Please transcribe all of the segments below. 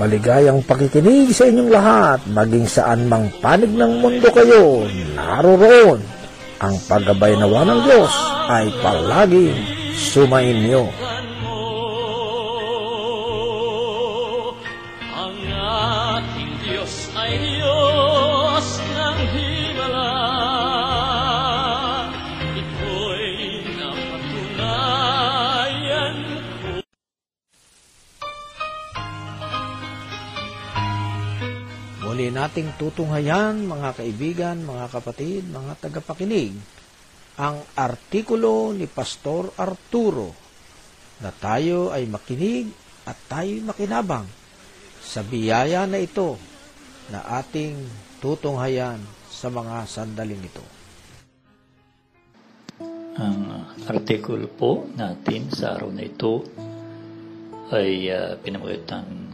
Maligayang pakikinig sa inyong lahat, maging saan mang panig ng mundo kayo, naroroon. Ang paggabay nawa ng Diyos ay palaging sumainyo. Nating tutunghayan, mga kaibigan, mga kapatid, mga tagapakinig, ang artikulo ni Pastor Arturo na tayo ay makinig at tayo makinabang sa biyaya na ito na ating tutunghayan sa mga sandaling ito. Ang article po natin sa araw na ito ay uh, pinamagatang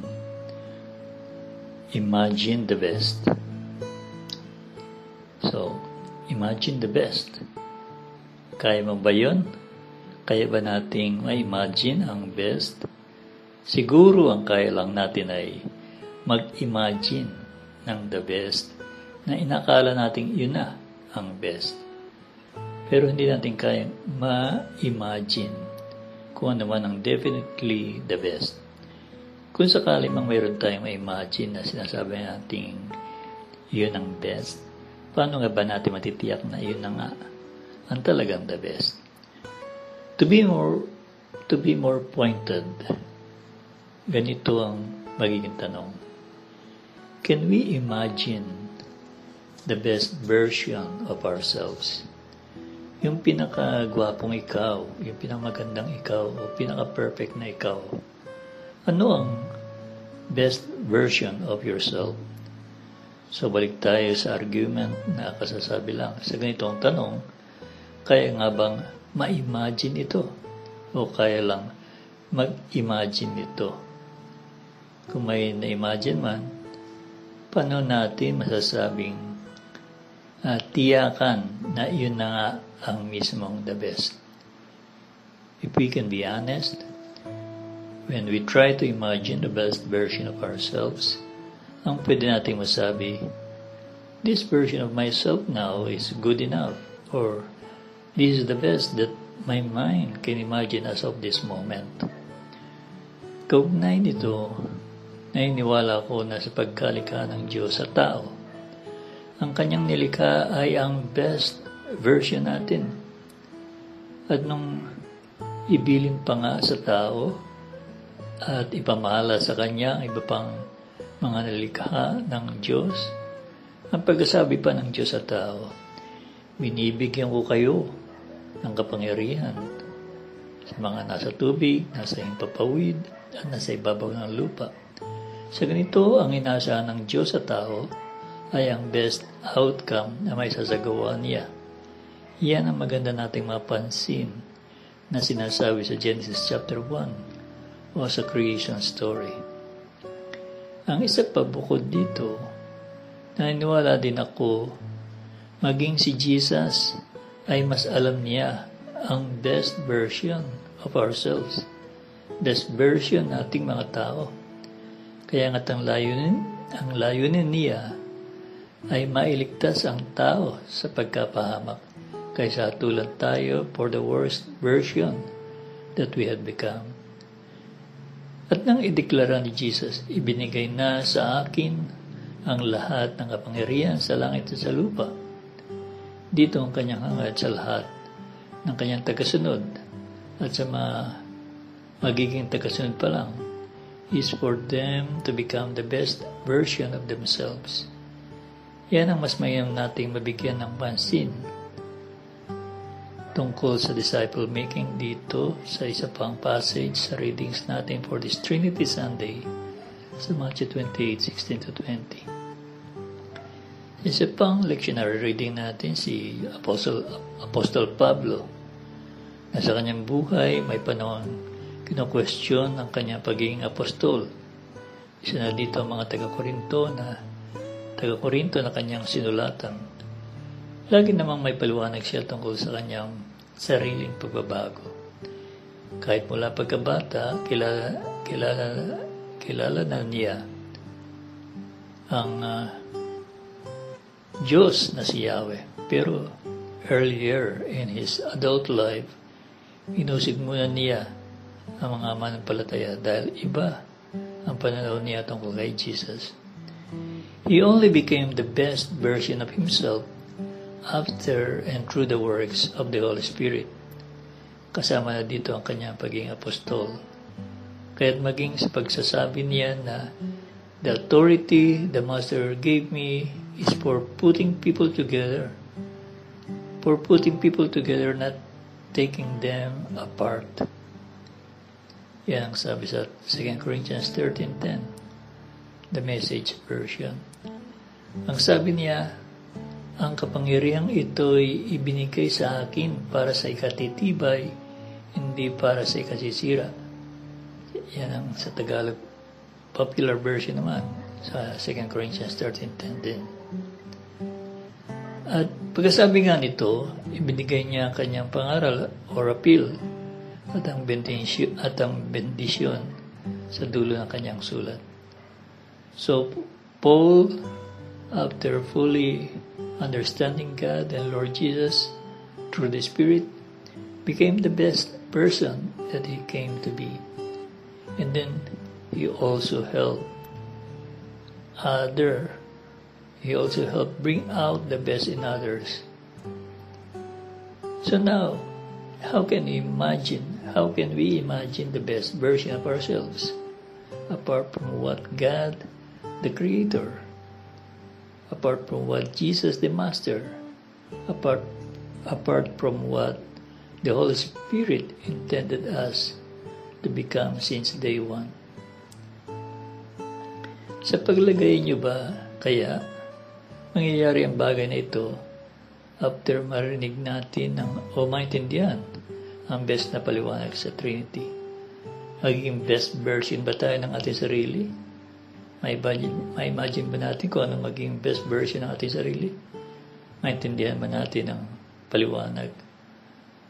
Imagine the best. So, imagine the best. Kaya mo ba yun? Kaya ba nating ma-imagine ang best? Siguro ang kaya lang natin ay mag-imagine ng the best na inakala nating yun na ang best. Pero hindi natin kayang ma-imagine kung ano man ang definitely the best. Kung sakali mang mayroon tayong ma-imagine na sinasabi natin yun ang best, paano nga ba natin matitiyak na yun na nga ang talagang the best? To be more to be more pointed, ganito ang magiging tanong. Can we imagine the best version of ourselves? Yung pinakagwapong ikaw, yung pinakamagandang ikaw, o pinaka-perfect na ikaw, ano ang best version of yourself? So balik tayo sa argument na kasasabi lang sa ganitong tanong, kaya nga bang ma-imagine ito? O kaya lang mag-imagine ito? Kung may na-imagine man, paano natin masasabing uh, tiyakan na yun na nga ang mismong the best? If we can be honest, When we try to imagine the best version of ourselves, ang pwede nating masabi, this version of myself now is good enough, or this is the best that my mind can imagine as of this moment. Kaugnay nito, naniniwala ko na sa pagkalika ng Diyos sa tao, ang kanyang nilikha ay ang best version natin. At nung ibilin pa nga sa tao, at ipamahala sa Kanya ang iba pang mga nalikha ng Diyos. Ang pagkasabi pa ng Diyos sa tao, binibigyan ko kayo ng kapangyarihan sa mga nasa tubig, nasa himpapawid, at nasa ibabaw ng lupa. Sa ganito, ang inaasahan ng Diyos sa tao ay ang best outcome na may sasagawa niya. Yan ang maganda nating mapansin na sinasabi sa Genesis chapter 1 o sa creation story. Ang isa pa bukod dito, naniniwala din ako maging si Jesus ay mas alam niya ang best version of ourselves, best version nating mga tao. Kaya nga't ang layunin, ang layunin niya ay mailigtas ang tao sa pagkapahamak kaysa tulad tayo for the worst version that we had become. At nang ideklara ni Jesus, ibinigay na sa akin ang lahat ng kapangyarihan sa langit at sa lupa. Dito ang kanyang hangad sa lahat ng kanyang tagasunod at sa mga magiging tagasunod pa lang is for them to become the best version of themselves. Yan ang mas mayroon nating mabigyan ng pansin tungkol sa disciple making dito sa isa pang passage sa readings natin for this Trinity Sunday sa Matthew 28, 16 to 20. Isa pang lectionary reading natin si Apostle, Apostle Pablo na sa kanyang buhay may panahon kino-question ang kanyang pagiging apostol. Isa na dito ang mga taga-Korinto na taga-Korinto na kanyang sinulatan. Lagi namang may paliwanag siya tungkol sa kanyang sariling pagbabago. Kahit mula pagkabata, kilala, kilala, kilala na niya ang uh, Diyos na si Yahweh. Pero earlier in his adult life, inusig muna niya ang mga mananampalataya dahil iba ang pananaw niya tungkol kay Jesus. He only became the best version of himself after and through the works of the Holy Spirit. Kasama na dito ang kanyang pagiging apostol. Kaya't maging sa pagsasabi niya na the authority the Master gave me is for putting people together. For putting people together, not taking them apart. Yan ang sabi sa 2 Corinthians 13.10 the message version. Ang sabi niya, ang kapangyarihang ito'y ibinigay sa akin para sa ikatitibay, hindi para sa ikasisira. Yan ang sa Tagalog popular version naman sa 2 Corinthians 13.10 din. At pagkasabi nga nito, ibinigay niya ang kanyang pangaral or appeal at ang bendisyon, at ang bendisyon sa dulo ng kanyang sulat. So, Paul, after fully understanding God and Lord Jesus through the Spirit, became the best person that he came to be. And then he also helped other. He also helped bring out the best in others. So now, how can we imagine, how can we imagine the best version of ourselves apart from what God the Creator, apart from what Jesus the Master, apart, apart from what the Holy Spirit intended us to become since day one. Sa paglagay niyo ba kaya mangyayari ang bagay na ito after marinig natin ng, o maintindihan ang best na paliwanag sa Trinity? Magiging best version ba tayo ng ating sarili? May imagine, may imagine ba natin kung ano maging best version ng ating sarili? Maintindihan ba natin ang paliwanag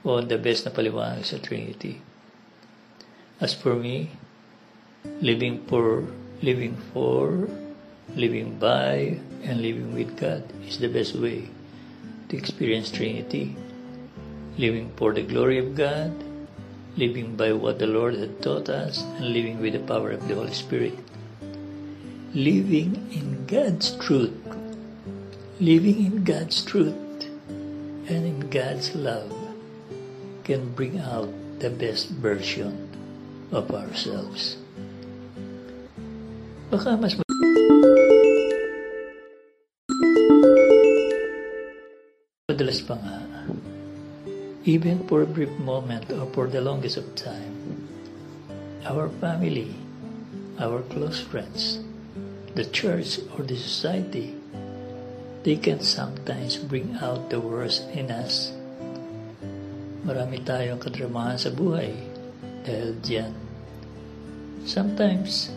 o the best na paliwanag sa Trinity? As for me, living for, living for, living by, and living with God is the best way to experience Trinity. Living for the glory of God, living by what the Lord had taught us, and living with the power of the Holy Spirit living in God's truth, living in God's truth and in God's love can bring out the best version of ourselves. Baka mas madalas pa nga, even for a brief moment or for the longest of time, our family, our close friends, the church or the society, they can sometimes bring out the worst in us. Marami tayong kadramahan sa buhay dahil diyan. Sometimes,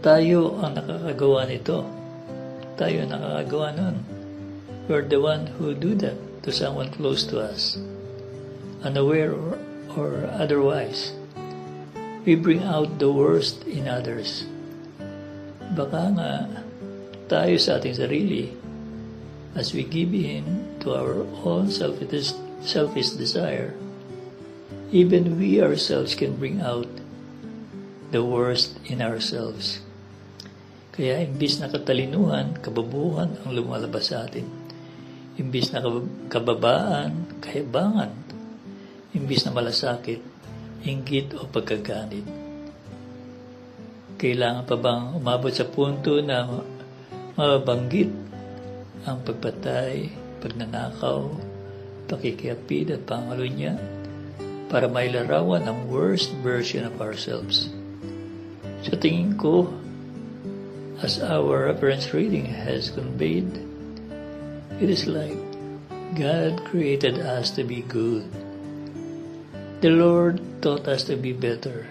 tayo ang nakakagawa nito. Tayo ang nakakagawa nun. We're the one who do that to someone close to us. Unaware or, or otherwise. We bring out the worst in others. Baka nga tayo sa ating sarili as we give in to our own selfish, selfish desire, even we ourselves can bring out the worst in ourselves. Kaya imbis na katalinuhan, kababuhan ang lumalabas sa atin. Imbis na kababaan, kahibangan. Imbis na malasakit, inggit o pagkaganit. Kailangan pa bang umabot sa punto na mabanggit ang pagpatay, pagnanakaw, pakikiapid at pangalunya para mailarawan ang worst version of ourselves. Sa tingin ko, as our reference reading has conveyed, it is like God created us to be good. The Lord taught us to be better,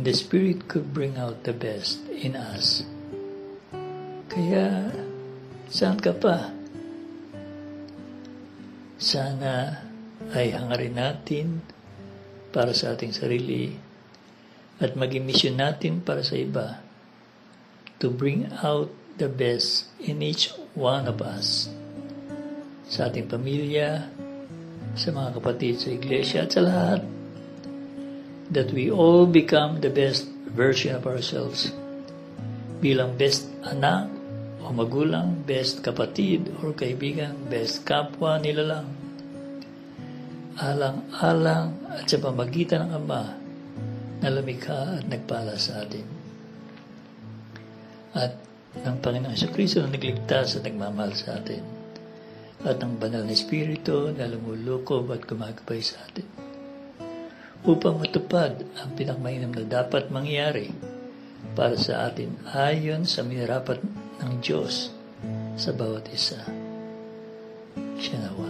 and the Spirit could bring out the best in us. Kaya, saan ka pa? Sana ay hangarin natin para sa ating sarili at maging mission natin para sa iba to bring out the best in each one of us sa ating pamilya, sa mga kapatid sa iglesia at sa lahat that we all become the best version of ourselves bilang best anak o magulang, best kapatid or kaibigan, best kapwa nila lang alang-alang at sa pamagitan ng Ama na lumikha at nagpala sa atin. At ng Panginoong Kristo na nagligtas at nagmamahal sa atin. At ng banal na Espiritu na lumulukob at gumagabay sa atin. Upang matupad ang pinakmainam na dapat mangyari para sa atin ayon sa minarapat ng Diyos sa bawat isa. Siya.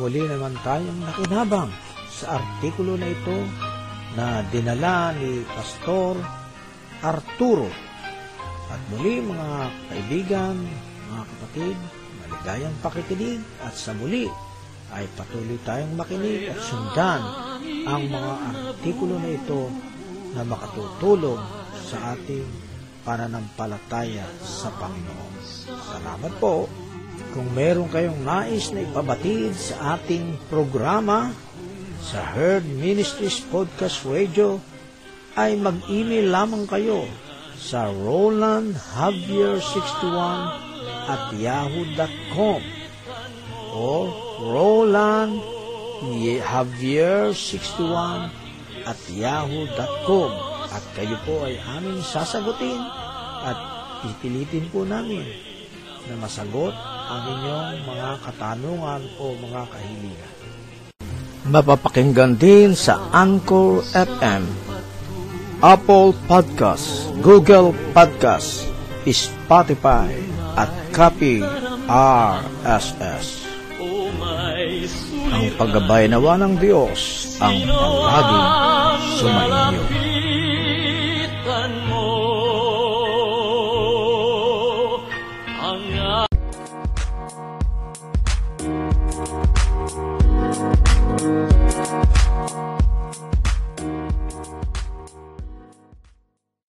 Muli naman tayong nakinabang sa artikulo na ito na dinala ni Pastor Arturo. At muli mga kaibigan, mga kapatid, maligayang pakikinig at sa muli ay patuloy tayong makinig at sundan ang mga artikulo na ito na makatutulong sa ating pananampalataya sa Panginoon. Salamat po. Kung meron kayong nais na ipabatid sa ating programa sa Herd Ministries Podcast Radio, ay mag-email lamang kayo sa rolandjavier61 at yahoo.com or Roland Javier61 at yahoo.com at kayo po ay aming sasagutin at pipilitin po namin na masagot ang inyong mga katanungan o mga kahilingan. Mapapakinggan din sa Anchor FM, Apple Podcast, Google Podcast, Spotify at Copy RSS. Ang paggabay nawa ng Diyos ang palaging sumainyo.